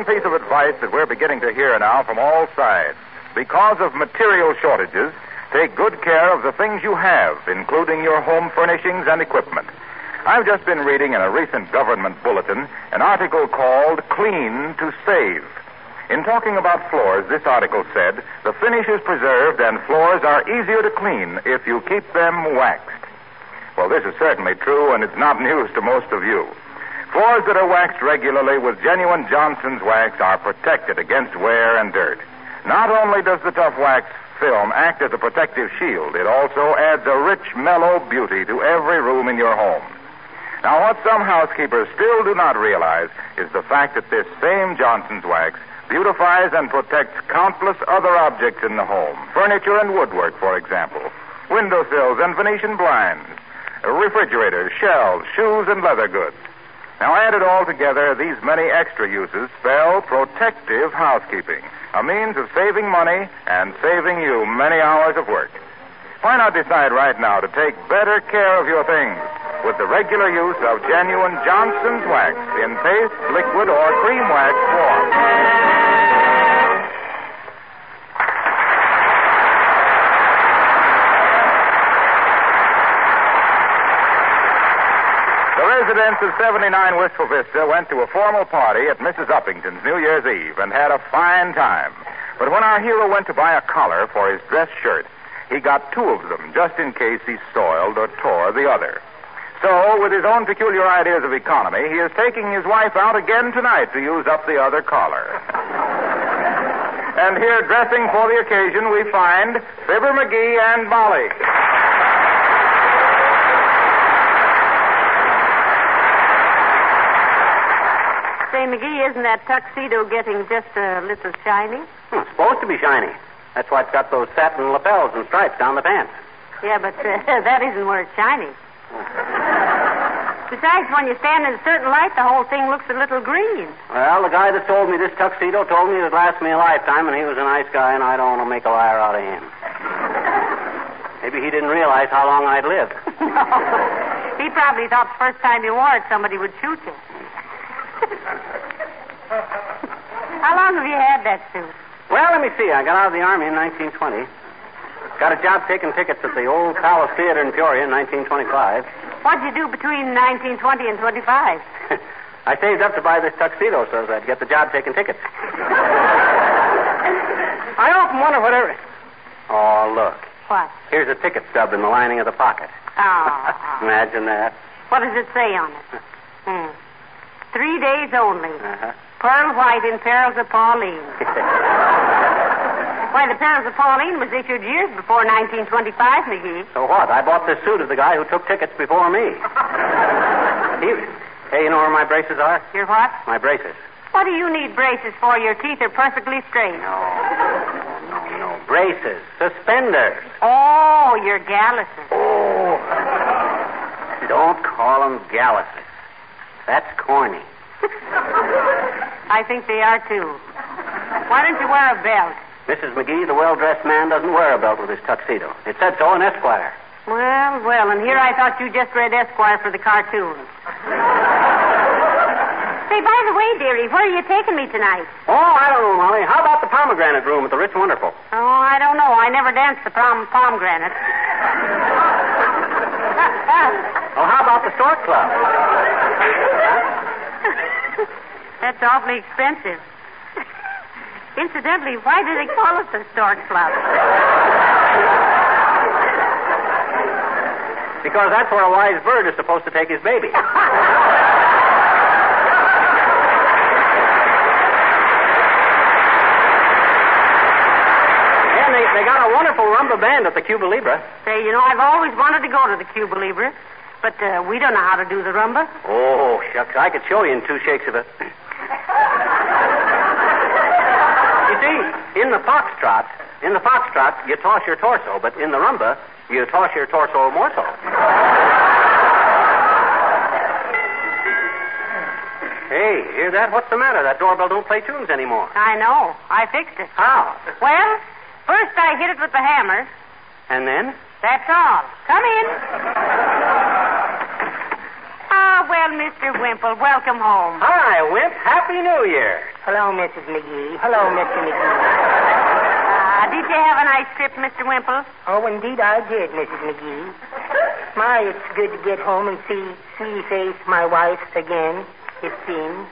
One piece of advice that we're beginning to hear now from all sides. Because of material shortages, take good care of the things you have, including your home furnishings and equipment. I've just been reading in a recent government bulletin an article called Clean to Save. In talking about floors, this article said the finish is preserved and floors are easier to clean if you keep them waxed. Well, this is certainly true, and it's not news to most of you. Floors that are waxed regularly with genuine Johnson's wax are protected against wear and dirt. Not only does the tough wax film act as a protective shield, it also adds a rich, mellow beauty to every room in your home. Now, what some housekeepers still do not realize is the fact that this same Johnson's wax beautifies and protects countless other objects in the home. Furniture and woodwork, for example. Windowsills and Venetian blinds. Refrigerators, shelves, shoes, and leather goods. Now, added all together, these many extra uses spell protective housekeeping, a means of saving money and saving you many hours of work. Why not decide right now to take better care of your things with the regular use of genuine Johnson's wax in paste, liquid, or cream wax form? The residents of 79 Wistful Vista went to a formal party at Mrs. Uppington's New Year's Eve and had a fine time. But when our hero went to buy a collar for his dress shirt, he got two of them just in case he soiled or tore the other. So, with his own peculiar ideas of economy, he is taking his wife out again tonight to use up the other collar. and here, dressing for the occasion, we find Fibber McGee and Molly. Say, McGee, isn't that tuxedo getting just a little shiny? Hmm, it's supposed to be shiny. That's why it's got those satin lapels and stripes down the pants. Yeah, but uh, that isn't where it's shiny. Besides, when you stand in a certain light, the whole thing looks a little green. Well, the guy that sold me this tuxedo told me it'd last me a lifetime, and he was a nice guy, and I don't want to make a liar out of him. Maybe he didn't realize how long I'd live. He probably thought the first time you wore it, somebody would shoot you. How long have you had that suit? Well, let me see. I got out of the Army in 1920. Got a job taking tickets at the Old Palace Theater in Peoria in 1925. What'd you do between 1920 and 25? I saved up to buy this tuxedo so that I'd get the job taking tickets. I often wonder whatever. Oh, look. What? Here's a ticket stub in the lining of the pocket. Oh. Imagine that. what does it say on it? Hmm. Three days only. Uh-huh. Pearl White in Perils of Pauline. Why, the Perils of Pauline was issued years before 1925, McGee. so what? I bought this suit of the guy who took tickets before me. He, hey, you know where my braces are? Your what? My braces. What do you need braces for? Your teeth are perfectly straight. No, no, no. Braces. Suspenders. Oh, your galluses. Oh. Don't call them galluses. That's corny. I think they are, too. Why don't you wear a belt? Mrs. McGee, the well-dressed man doesn't wear a belt with his tuxedo. It said so in Esquire. Well, well, and here I thought you just read Esquire for the cartoons. Say, by the way, dearie, where are you taking me tonight? Oh, I don't know, Molly. How about the pomegranate room at the Rich Wonderful? Oh, I don't know. I never danced the prom pomegranate. Oh, how about the Stork Club? That's awfully expensive. Incidentally, why do they call it the Stork Club? Because that's where a wise bird is supposed to take his baby. band at the Cuba Libre. Say, you know, I've always wanted to go to the Cuba Libre, but uh, we don't know how to do the rumba. Oh, shucks. I could show you in two shakes of it. you see, in the foxtrot, in the foxtrot, you toss your torso, but in the rumba, you toss your torso more so. hey, hear that? What's the matter? That doorbell don't play tunes anymore. I know. I fixed it. How? Well, first I hit it with the hammer. And then? That's all. Come in. Ah, well, Mr. Wimple, welcome home. Hi, Wimp. Happy New Year. Hello, Mrs. McGee. Hello, Mr. McGee. Ah, did you have a nice trip, Mr. Wimple? Oh, indeed I did, Mrs. McGee. My, it's good to get home and see sweetie face, my wife, again, it seems.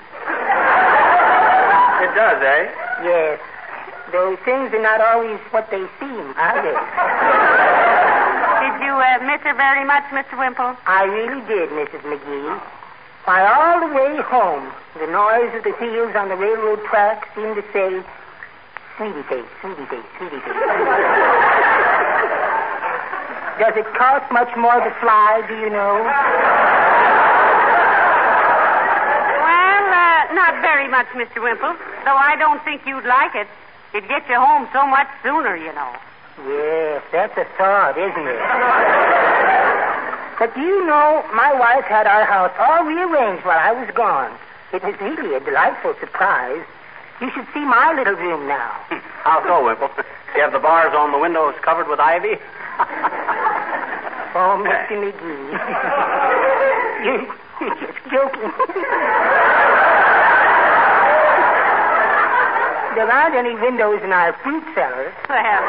It does, eh? Yes. Though things are not always what they seem, are they? Did you uh, miss her very much, Mr. Wimple? I really did, Mrs. McGee. Why, all the way home, the noise of the wheels on the railroad track seemed to say, Sweetie face, sweetie face, sweetie face. Does it cost much more to fly, do you know? Well, uh, not very much, Mr. Wimple. Though I don't think you'd like it. It'd get you home so much sooner, you know. Yes, that's a thought, isn't it? But do you know, my wife had our house all rearranged while I was gone. It was really a delightful surprise. You should see my little room now. How so, Wimple? You have the bars on the windows covered with ivy? Oh, Mr. McGee. you, you're just joking. There aren't any windows in our fruit cellar. Well,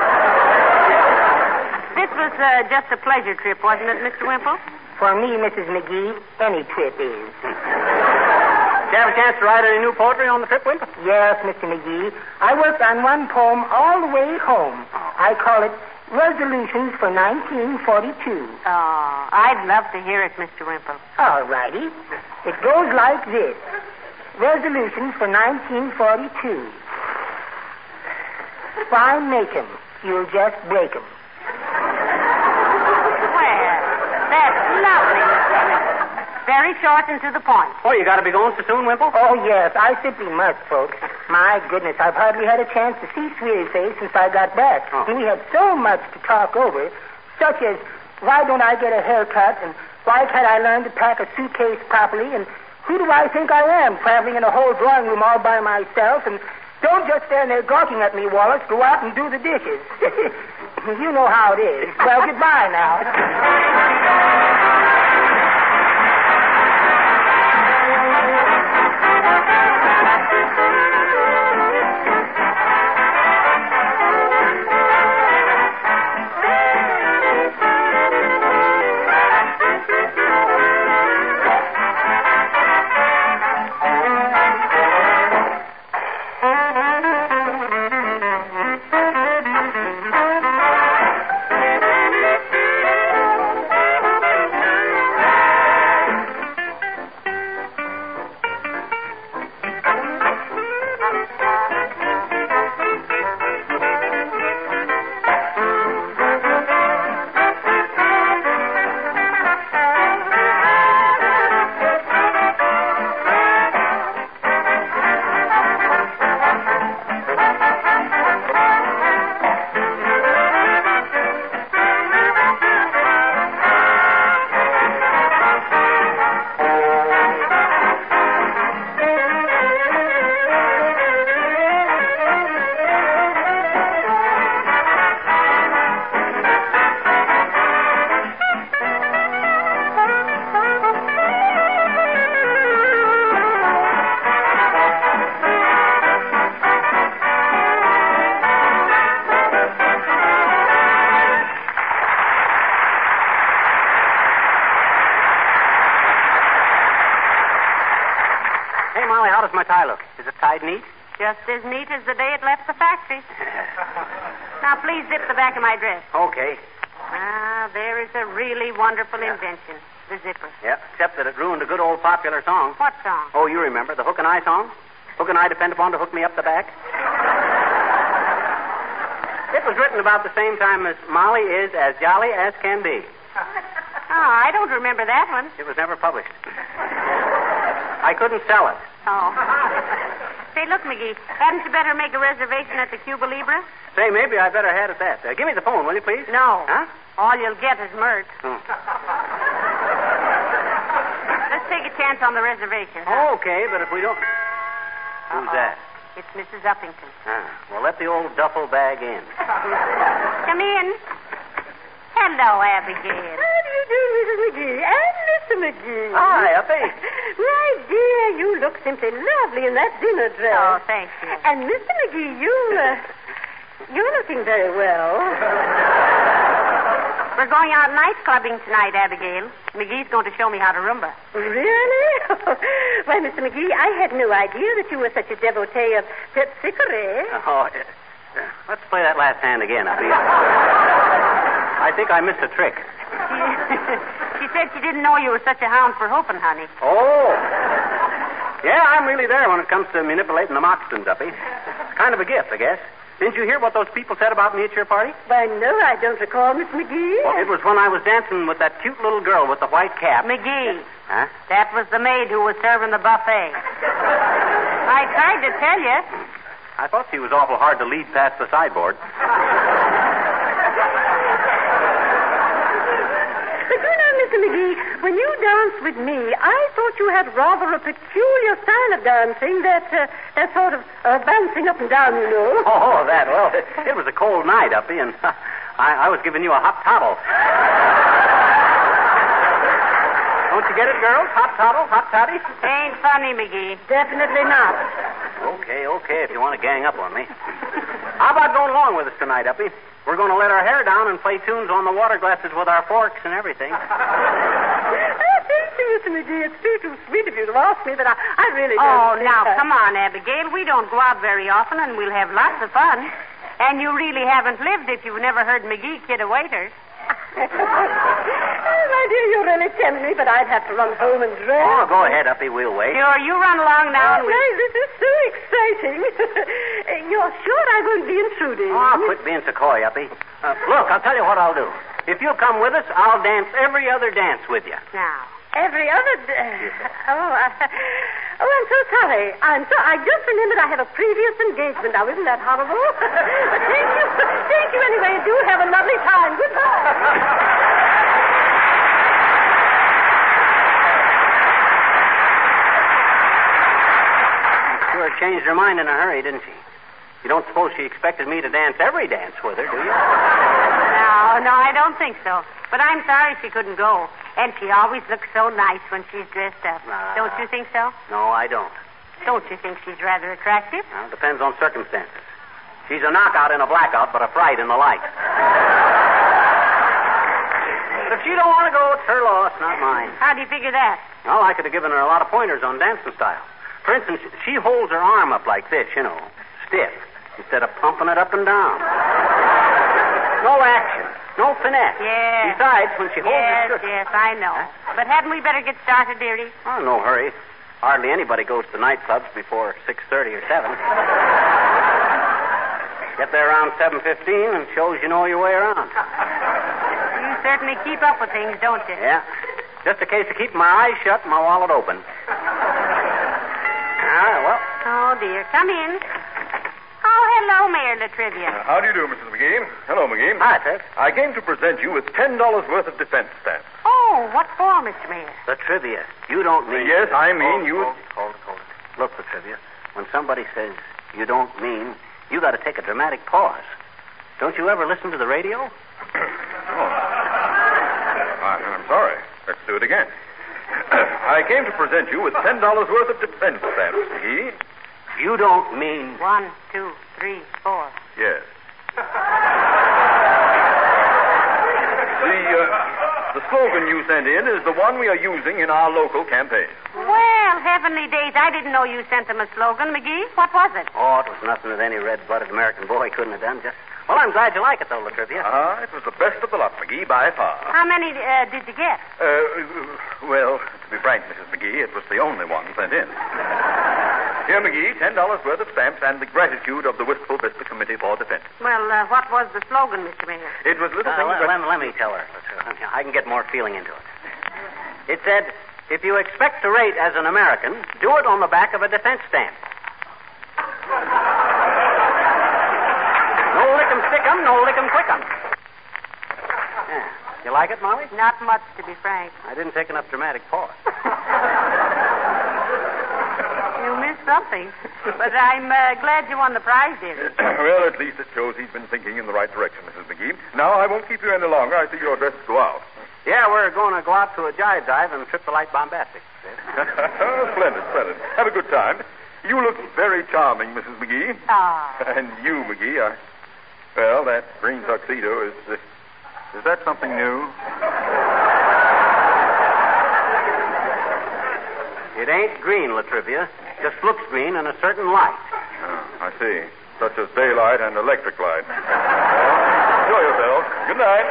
this was uh, just a pleasure trip, wasn't it, Mr. Wimple? For me, Mrs. McGee, any trip is. Did you have a chance to write any new poetry on the trip, Wimple? Yes, Mr. McGee. I worked on one poem all the way home. I call it Resolutions for 1942. Oh, I'd love to hear it, Mr. Wimple. All righty. It goes like this. Resolutions for 1942. Why make 'em? You'll just break 'em. Well, that's lovely, Mr. Very short and to the point. Oh, you got to be going so soon, Wimple? Oh, yes, I simply must, folks. My goodness, I've hardly had a chance to see Sweetie Face since I got back. Oh. And we had so much to talk over, such as why don't I get a haircut, and why can't I learn to pack a suitcase properly, and who do I think I am, traveling in a whole drawing room all by myself, and don't just stand there gawking at me, Wallace. Go out and do the dishes. you know how it is. Well, goodbye now. Tied neat? Just as neat as the day it left the factory. now, please zip the back of my dress. Okay. Ah, there is a really wonderful invention. The zipper. Yep, except that it ruined a good old popular song. What song? Oh, you remember the Hook and Eye song? Hook and I depend upon to hook me up the back. It was written about the same time as Molly is as jolly as can be. Oh, I don't remember that one. It was never published. I couldn't sell it. Oh. Say, look, McGee, hadn't you better make a reservation at the Cuba Libre? Say, maybe I better head at that. Uh, give me the phone, will you, please? No. Huh? All you'll get is mirth. Oh. Let's take a chance on the reservation. Okay, but if we don't. Who's Uh-oh. that? It's Mrs. Uppington. Ah, well, let the old duffel bag in. Come in. Hello, Abigail. How do you do, Mrs. McGee? And Mr. McGee. Hi, Uppy. My dear, you look simply lovely in that dinner dress. Oh, thank you. And Mr. McGee, you, uh, you're looking very well. We're going out night clubbing tonight, Abigail. McGee's going to show me how to rumba. Really? Why, Mr. McGee, I had no idea that you were such a devotee of Terpsichore. Oh, uh, let's play that last hand again, Abigail. I think I missed a trick. She, she said she didn't know you were such a hound for hooping, honey. Oh. Yeah, I'm really there when it comes to manipulating the moccasins, Uppy. It's kind of a gift, I guess. Didn't you hear what those people said about me at your party? Why, no, I don't recall, Miss McGee. Well, it was when I was dancing with that cute little girl with the white cap. McGee, Huh? that was the maid who was serving the buffet. I tried to tell you. I thought she was awful hard to lead past the sideboard. But you know, Mr. McGee, when you danced with me, I thought you had rather a peculiar style of dancing, that, uh, that sort of uh, bouncing up and down, you know. Oh, that. Well, it was a cold night, Uppy, and I, I was giving you a hot toddle. Don't you get it, girls? Hot toddle, hot toddy? Ain't funny, McGee. Definitely not. Okay, okay, if you want to gang up on me. How about going along with us tonight, Uppy? We're going to let our hair down and play tunes on the water glasses with our forks and everything. Oh, thank you, Mr. McGee. It's too, too sweet of you to ask me, but I, I really don't. Oh, think now, I- come on, Abigail. We don't go out very often, and we'll have lots of fun. And you really haven't lived if you've never heard McGee kid a waiter. oh, my dear, you're really telling me, but I'd have to run home and dress. Oh, go ahead, Uppy. We'll wait. Sure, you run along now, and Oh, we'll... this is so exciting. you're sure I won't be intruding? Oh, quit being so coy, Uppy. Uh, look, I'll tell you what I'll do. If you'll come with us, I'll dance every other dance with you. Now, Every other day. Oh, I, oh, I'm so sorry. I'm so. I just remembered I have a previous engagement. Now, isn't that horrible? but thank you, thank you anyway. Do have a lovely time. Goodbye. Changed her mind in a hurry, didn't she? You don't suppose she expected me to dance every dance with her, do you? no, no, I don't think so. But I'm sorry she couldn't go. And she always looks so nice when she's dressed up. Ah. Don't you think so? No, I don't. Don't you think she's rather attractive? Well, depends on circumstances. She's a knockout in a blackout, but a fright in the light. but if she don't want to go, it's her loss, not mine. How do you figure that? Well, I could have given her a lot of pointers on dancing style. For instance, she holds her arm up like this, you know, stiff, instead of pumping it up and down. No action, no finesse. Yes. Besides, when she holds Yes, her skirt... yes, I know. But hadn't we better get started, dearie? Oh, no hurry. Hardly anybody goes to nightclubs before 6.30 or 7. Get there around 7.15 and shows you know your way around. You certainly keep up with things, don't you? Yeah. Just a case of keeping my eyes shut and my wallet open. Ah, well, Oh, dear. Come in. Oh, hello, Mayor La Trivia. Uh, How do you do, Mrs. McGee? Hello, McGee. hi, Ted. I came to present you with $10 worth of defense stamps. Oh, what for, Mr. Mayor? La Trivia. You don't mean... Yes, I mean Hold, you- Hold, hold, hold it. Look, La Trivia. When somebody says you don't mean, you got to take a dramatic pause. Don't you ever listen to the radio? Oh. I, I'm sorry. Let's do it again. I came to present you with $10 worth of defense stamps, McGee. You don't mean... One, two, three, four. Yes. The, uh, the slogan you sent in is the one we are using in our local campaign. Well, heavenly days, I didn't know you sent them a slogan, McGee. What was it? Oh, it was nothing that any red-blooded American boy couldn't have done. Just... Well, I'm glad you like it, though, La Trivia. Ah, it was the best of the lot, McGee, by far. How many uh, did you get? Uh, well, to be frank, Mrs. McGee, it was the only one sent in. Here, McGee, ten dollars worth of stamps and the gratitude of the Wistful Vista Committee for Defense. Well, uh, what was the slogan, Mr. Mayor? It was little Uh, things let, that- let- let me tell her. I can get more feeling into it. It said, if you expect to rate as an American, do it on the back of a defense stamp. No lick 'em stick 'em, no lick 'em quick 'em. Yeah. You like it, Molly? Not much, to be frank. I didn't take enough dramatic pause. You missed something. But I'm uh, glad you won the prize, dearie. well, at least it shows he's been thinking in the right direction, Mrs. McGee. Now, I won't keep you any longer. I see you're dressed to go out. Yeah, we're going to go out to a jive dive and trip the light bombastic. splendid, splendid. Have a good time. You look very charming, Mrs. McGee. Ah. And you, McGee, are. Well, that green tuxedo is. Uh, is that something new? It ain't green, La Trivia. Just looks green in a certain light. Oh, I see. Such as daylight and electric light. well, enjoy yourself. Good night.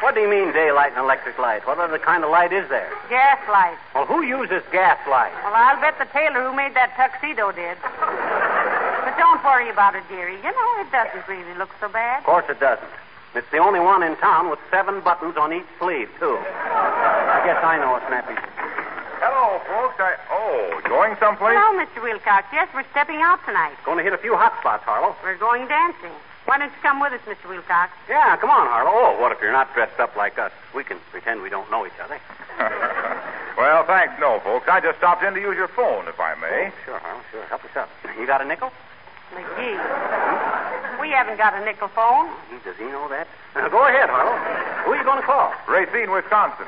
What do you mean daylight and electric light? What other kind of light is there? Gas light. Well, who uses gas light? Well, I'll bet the tailor who made that tuxedo did. But don't worry about it, dearie. You know, it doesn't really look so bad. Of course it doesn't. It's the only one in town with seven buttons on each sleeve, too. I guess I know a snappy. Hello, folks. I... Oh, going someplace? Hello, Mr. Wilcox. Yes, we're stepping out tonight. Going to hit a few hot spots, Harlow. We're going dancing. Why don't you come with us, Mr. Wilcox? Yeah, come on, Harlow. Oh, what if you're not dressed up like us? We can pretend we don't know each other. well, thanks, no, folks. I just stopped in to use your phone, if I may. Oh, sure, Harlow, sure. Help us up. You got a nickel? McGee. Hmm? We haven't got a nickel phone. Does he know that? Now, go ahead, Harlow. Who are you going to call? Racine, Wisconsin.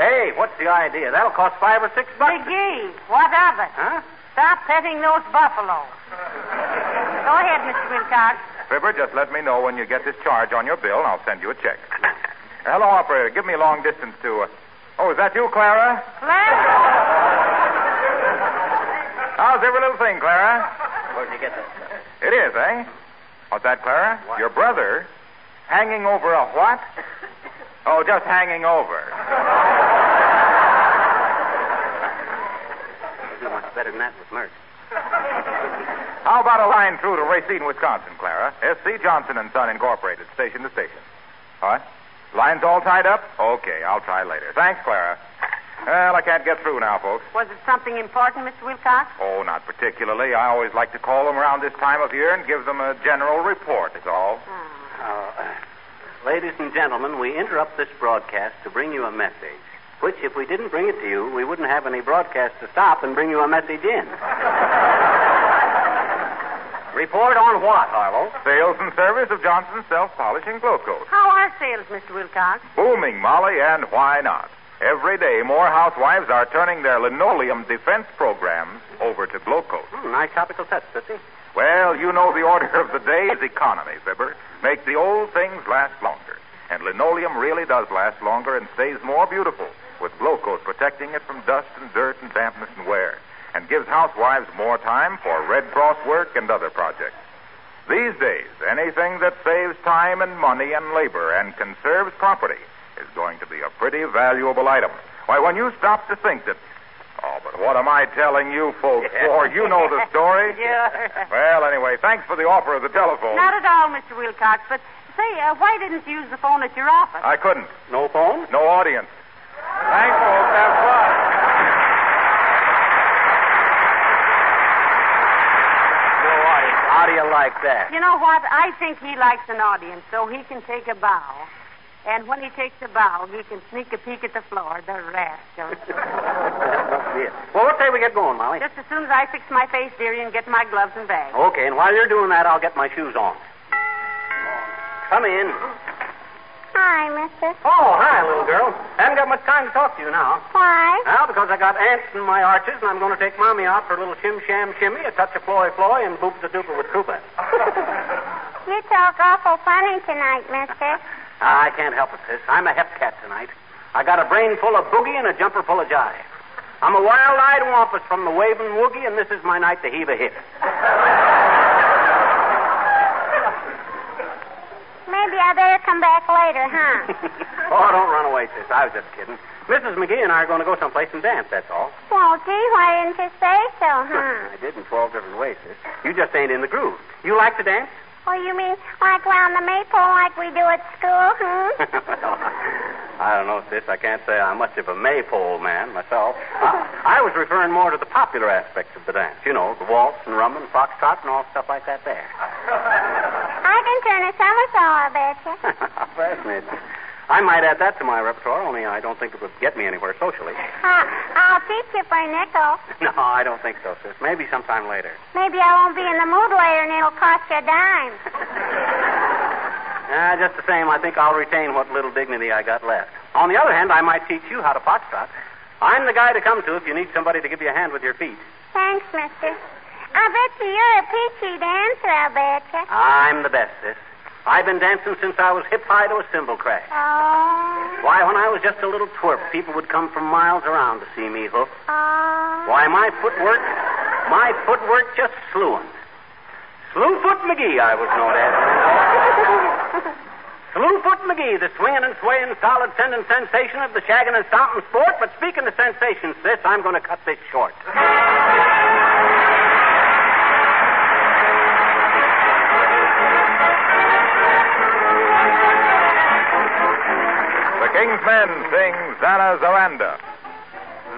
Hey, what's the idea? That'll cost five or six bucks. McGee, what of it? Huh? Stop petting those buffaloes. Go ahead, Mr. Wilcox. Fibber, just let me know when you get this charge on your bill, and I'll send you a check. Hello, operator. Give me a long distance to. Uh... Oh, is that you, Clara? Clara. How's every little thing, Clara? Where'd you get this? It is, eh? What's that, Clara? What? Your brother hanging over a what? Oh, just hanging over. Do much better than that with Mert. How about a line through to Racine, Wisconsin, Clara? S.C. Johnson and Son Incorporated, station to station. What? Lines all tied up? Okay, I'll try later. Thanks, Clara. Well, I can't get through now, folks. Was it something important, Mr. Wilcox? Oh, not particularly. I always like to call them around this time of year and give them a general report, is all. Uh, ladies and gentlemen, we interrupt this broadcast to bring you a message, which, if we didn't bring it to you, we wouldn't have any broadcast to stop and bring you a message in. Report on what, Harlow? Sales and service of Johnson's self-polishing Glow Coat. How are sales, Mr. Wilcox? Booming, Molly, and why not? Every day, more housewives are turning their linoleum defense programs over to Glowcoat. Hmm, nice topical touch, Tootsie. Well, you know the order of the day is economy, Fibber. Make the old things last longer. And linoleum really does last longer and stays more beautiful, with Glowcoat protecting it from dust and dirt and dampness and wear, and gives housewives more time for Red Cross work and other projects. These days, anything that saves time and money and labor and conserves property is going to be a pretty valuable item. Why, when you stop to think that. Oh, but what am I telling you folks for? You know the story. Sure. Well, anyway, thanks for the offer of the telephone. Not at all, Mr. Wilcox, but say, uh, why didn't you use the phone at your office? I couldn't. No phone? No audience. Thanks, folks. Have fun. No audience. How do you like that? You know what? I think he likes an audience, so he can take a bow. And when he takes a bow, he can sneak a peek at the floor, the rascal. that must be it. Well, what say we get going, Molly? Just as soon as I fix my face, dearie, and get my gloves and bag. Okay, and while you're doing that, I'll get my shoes on. Come in. Hi, mister. Oh, hi, little girl. Haven't got much time to talk to you now. Why? Now, because I got ants in my arches, and I'm going to take Mommy out for a little shim sham shimmy, a touch of floy floy, and boop the dooper with Koopa. You talk awful funny tonight, mister. Ah, I can't help it, sis. I'm a hep cat tonight. I got a brain full of boogie and a jumper full of jive. I'm a wild-eyed wampus from the waving woogie, and this is my night to heave a hit. Maybe I better come back later, huh? oh, don't run away, sis. I was just kidding. Mrs. McGee and I are going to go someplace and dance, that's all. Won't he? Why didn't you say so, huh? I did in 12 different ways, sis. You just ain't in the groove. You like to dance? Oh, you mean like round the maypole like we do at school, hmm? I don't know, sis. I can't say I'm much of a maypole man myself. I, I was referring more to the popular aspects of the dance. You know, the waltz and rumba and foxtrot and all stuff like that there. I can turn a somersault, I bet you. Fascinating. I might add that to my repertoire, only I don't think it would get me anywhere socially. Uh, I'll teach you for a nickel. No, I don't think so, sis. Maybe sometime later. Maybe I won't be in the mood later and it'll cost you a dime. Uh, just the same, I think I'll retain what little dignity I got left. On the other hand, I might teach you how to foxtrot. I'm the guy to come to if you need somebody to give you a hand with your feet. Thanks, mister. I bet you you're a peachy dancer, I bet you. I'm the best, sis. I've been dancing since I was hip high to a cymbal crash. Oh. Why, when I was just a little twerp, people would come from miles around to see me hook. Oh. Ah. Why, my footwork, my footwork just slewing. Slewfoot McGee, I was known as. Slewfoot McGee, the swinging and swaying, solid sending sensation of the shagging and stomping sport. But speaking of sensations, sis, I'm going to cut this short. Men sing Zana Zaranda.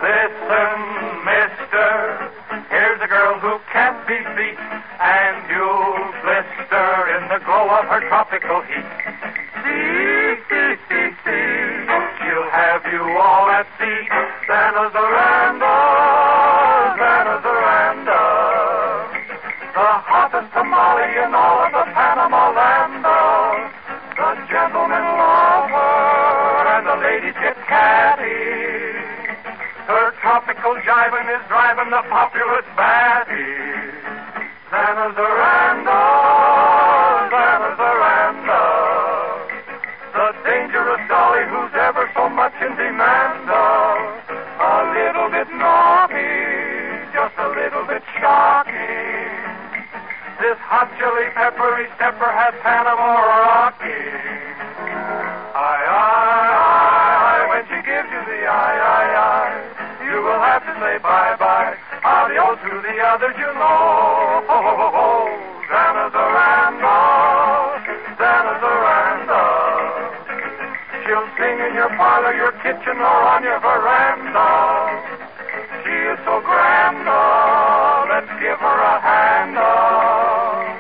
Listen, mister, here's a girl who can't be beat, and you'll blister in the glow of her tropical heat. See, see, see, see, she'll have you all at sea. Zana Zaranda, jiving is driving the populace batty. Zana Zaranda, Zana Zaranda, the dangerous dolly who's ever so much in demand. A little bit naughty, just a little bit shocking. This hot chili peppery stepper has Panama She'll sing in your parlor, your kitchen, or on your veranda. She is so grand, oh, let's give her a hand, oh.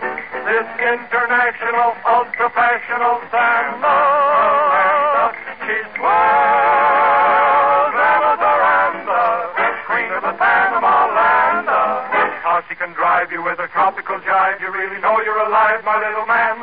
This international, ultra-fashionable Santa, oh. uh, she swells Zana Zaranda, queen of the Panama land. Oh. How she can drive you with a tropical jive, you really know you're alive, my little man.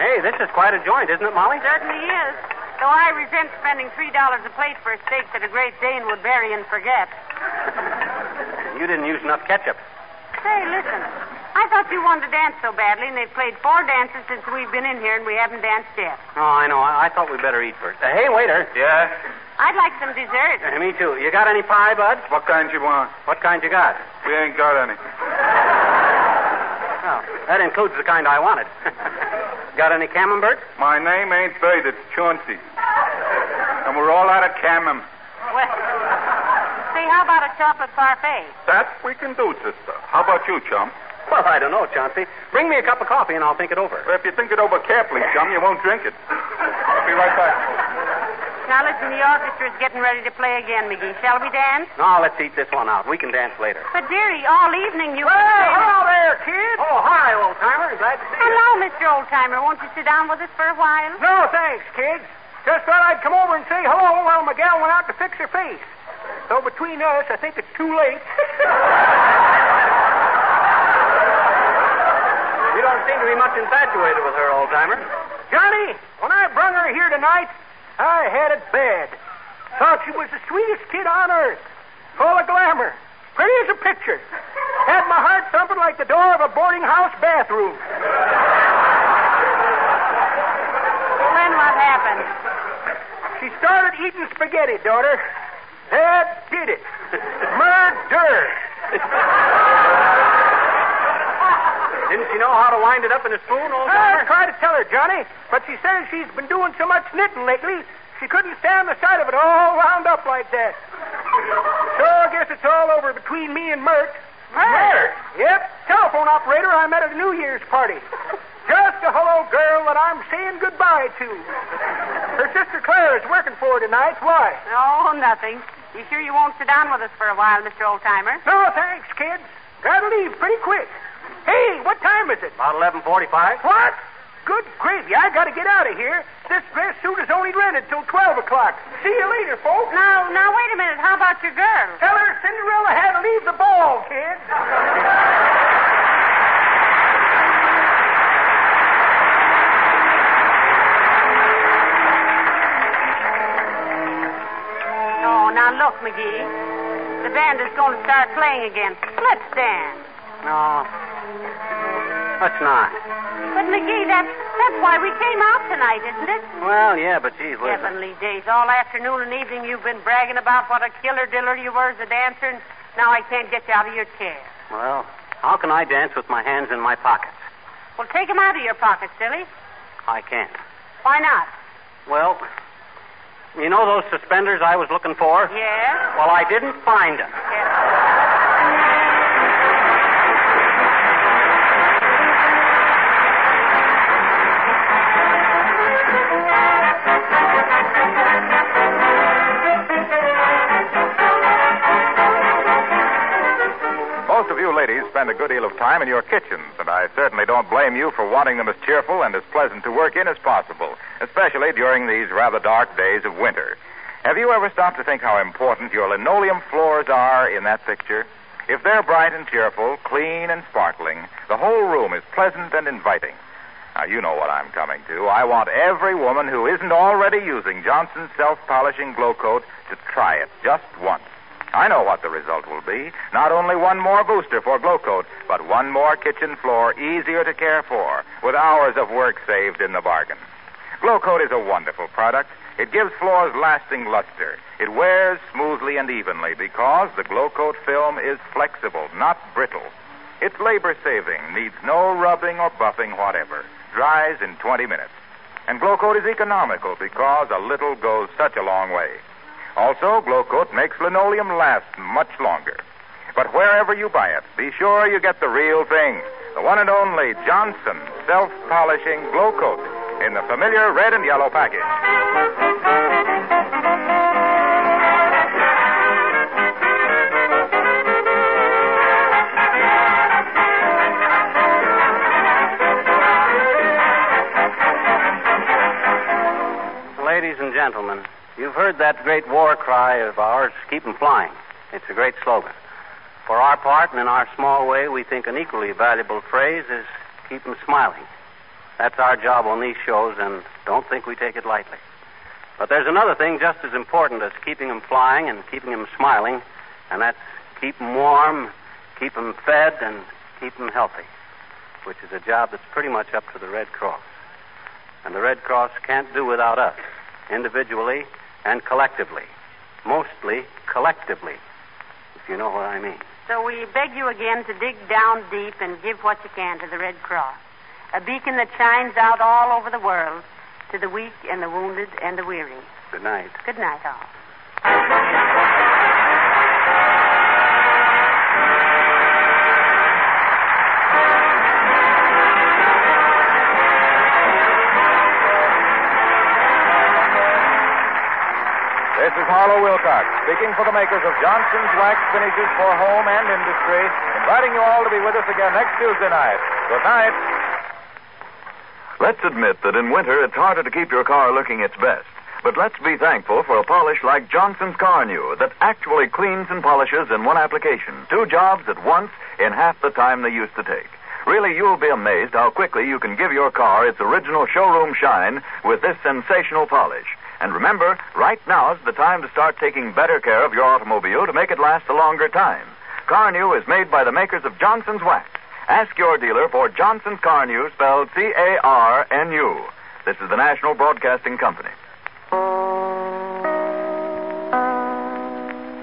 Hey, this is quite a joint, isn't it, Molly? Certainly is. Though I resent spending three dollars a plate for a steak that a Great Dane would bury and forget. You didn't use enough ketchup. Hey, listen. I thought you wanted to dance so badly, and they've played four dances since we've been in here, and we haven't danced yet. Oh, I know. I, I thought we'd better eat first. Uh, hey, waiter. Yeah? I'd like some dessert. Uh, me too. You got any pie, bud? What kind you want? What kind you got? We ain't got any. Oh, that includes the kind I wanted. got any camembert? My name ain't Bird, it's Chauncey. And we're all out of camem. Well, say, how about a chocolate parfait? That we can do, sister. How about you, chum? Well, I don't know, Chauncey. Bring me a cup of coffee and I'll think it over. Well, if you think it over carefully, chum, you won't drink it. I'll be right back. Now, listen, the orchestra's getting ready to play again, McGee. Shall we dance? No, let's eat this one out. We can dance later. But, dearie, all evening you... hello there, kid. Oh, hi, old timer. Glad to see you. Hello, Mr. Oldtimer. Won't you sit down with us for a while? No, thanks, kids. Just thought I'd come over and say hello while Miguel went out to fix her face. So between us, I think it's too late. You don't seem to be much infatuated with her, old timer. Johnny, when I brung her here tonight, I had it bad. Thought she was the sweetest kid on earth. Full of glamour. Pretty as a picture. Had my heart thumping like the door of a boarding house bathroom. Well, then what happened? She started eating spaghetti, daughter. That did it. Murder. Didn't she know how to wind it up in a spoon, old ah, I tried to tell her, Johnny, but she says she's been doing so much knitting lately, she couldn't stand the sight of it all wound up like that. So I guess it's all over between me and Mert. Mert? Yep, telephone operator I met at a New Year's party. Just a hello girl that I'm saying goodbye to. Her sister Claire is working for her tonight. Why? Oh, nothing. You sure you won't sit down with us for a while, Mr. Oldtimer? No, thanks, kids. Gotta leave pretty quick. Hey, what time is it? About 11.45. What? Good gravy. I gotta get out of here. This dress suit is only rented till 12 o'clock. See you later, folks. Now, now, wait a minute. How about your girl? Tell her Cinderella had to leave the ball, kids. Oh, now look, McGee. The band is going to start playing again. Let's dance. No. Let's not. But McGee, that's that's why we came out tonight, isn't it? Well, yeah, but geez, listen. Heavenly days. All afternoon and evening you've been bragging about what a killer diller you were as a dancer, and now I can't get you out of your chair. Well, how can I dance with my hands in my pockets? Well, take 'em out of your pockets, silly. I can't. Why not? Well, you know those suspenders I was looking for? Yeah? Well, I didn't find them. yeah. Time in your kitchens, and I certainly don't blame you for wanting them as cheerful and as pleasant to work in as possible, especially during these rather dark days of winter. Have you ever stopped to think how important your linoleum floors are in that picture? If they're bright and cheerful, clean and sparkling, the whole room is pleasant and inviting. Now, you know what I'm coming to. I want every woman who isn't already using Johnson's self polishing glow coat to try it just once. I know what the result will be. Not only one more booster for Glow Coat, but one more kitchen floor easier to care for, with hours of work saved in the bargain. Glow Coat is a wonderful product. It gives floors lasting luster. It wears smoothly and evenly because the Glow Coat film is flexible, not brittle. It's labor saving, needs no rubbing or buffing whatever. Dries in 20 minutes. And Glow Coat is economical because a little goes such a long way. Also, Glow Coat makes linoleum last much longer. But wherever you buy it, be sure you get the real thing. The one and only Johnson self polishing Glow Coat in the familiar red and yellow package. Ladies and gentlemen, you've heard that great war cry of ours, keep 'em flying. It's a great slogan. For our part, and in our small way, we think an equally valuable phrase is keep 'em smiling. That's our job on these shows, and don't think we take it lightly. But there's another thing just as important as keeping 'em flying and keeping 'em smiling, and that's keep 'em warm, keep 'em fed, and keep 'em healthy, which is a job that's pretty much up to the Red Cross. And the Red Cross can't do without us, individually and collectively. Mostly collectively, if you know what I mean. So we beg you again to dig down deep and give what you can to the Red Cross. A beacon that shines out all over the world to the weak and the wounded and the weary. Good night. Good night, all. Wilcox, speaking for the makers of Johnson's Wax Finishes for Home and Industry, inviting you all to be with us again next Tuesday night. Good night. Let's admit that in winter it's harder to keep your car looking its best. But let's be thankful for a polish like Johnson's Carnu that actually cleans and polishes in one application. Two jobs at once in half the time they used to take. Really, you'll be amazed how quickly you can give your car its original showroom shine with this sensational polish. And remember, right now is the time to start taking better care of your automobile to make it last a longer time. Carnu is made by the makers of Johnson's Wax. Ask your dealer for Johnson's Carnu, spelled C A R N U. This is the National Broadcasting Company.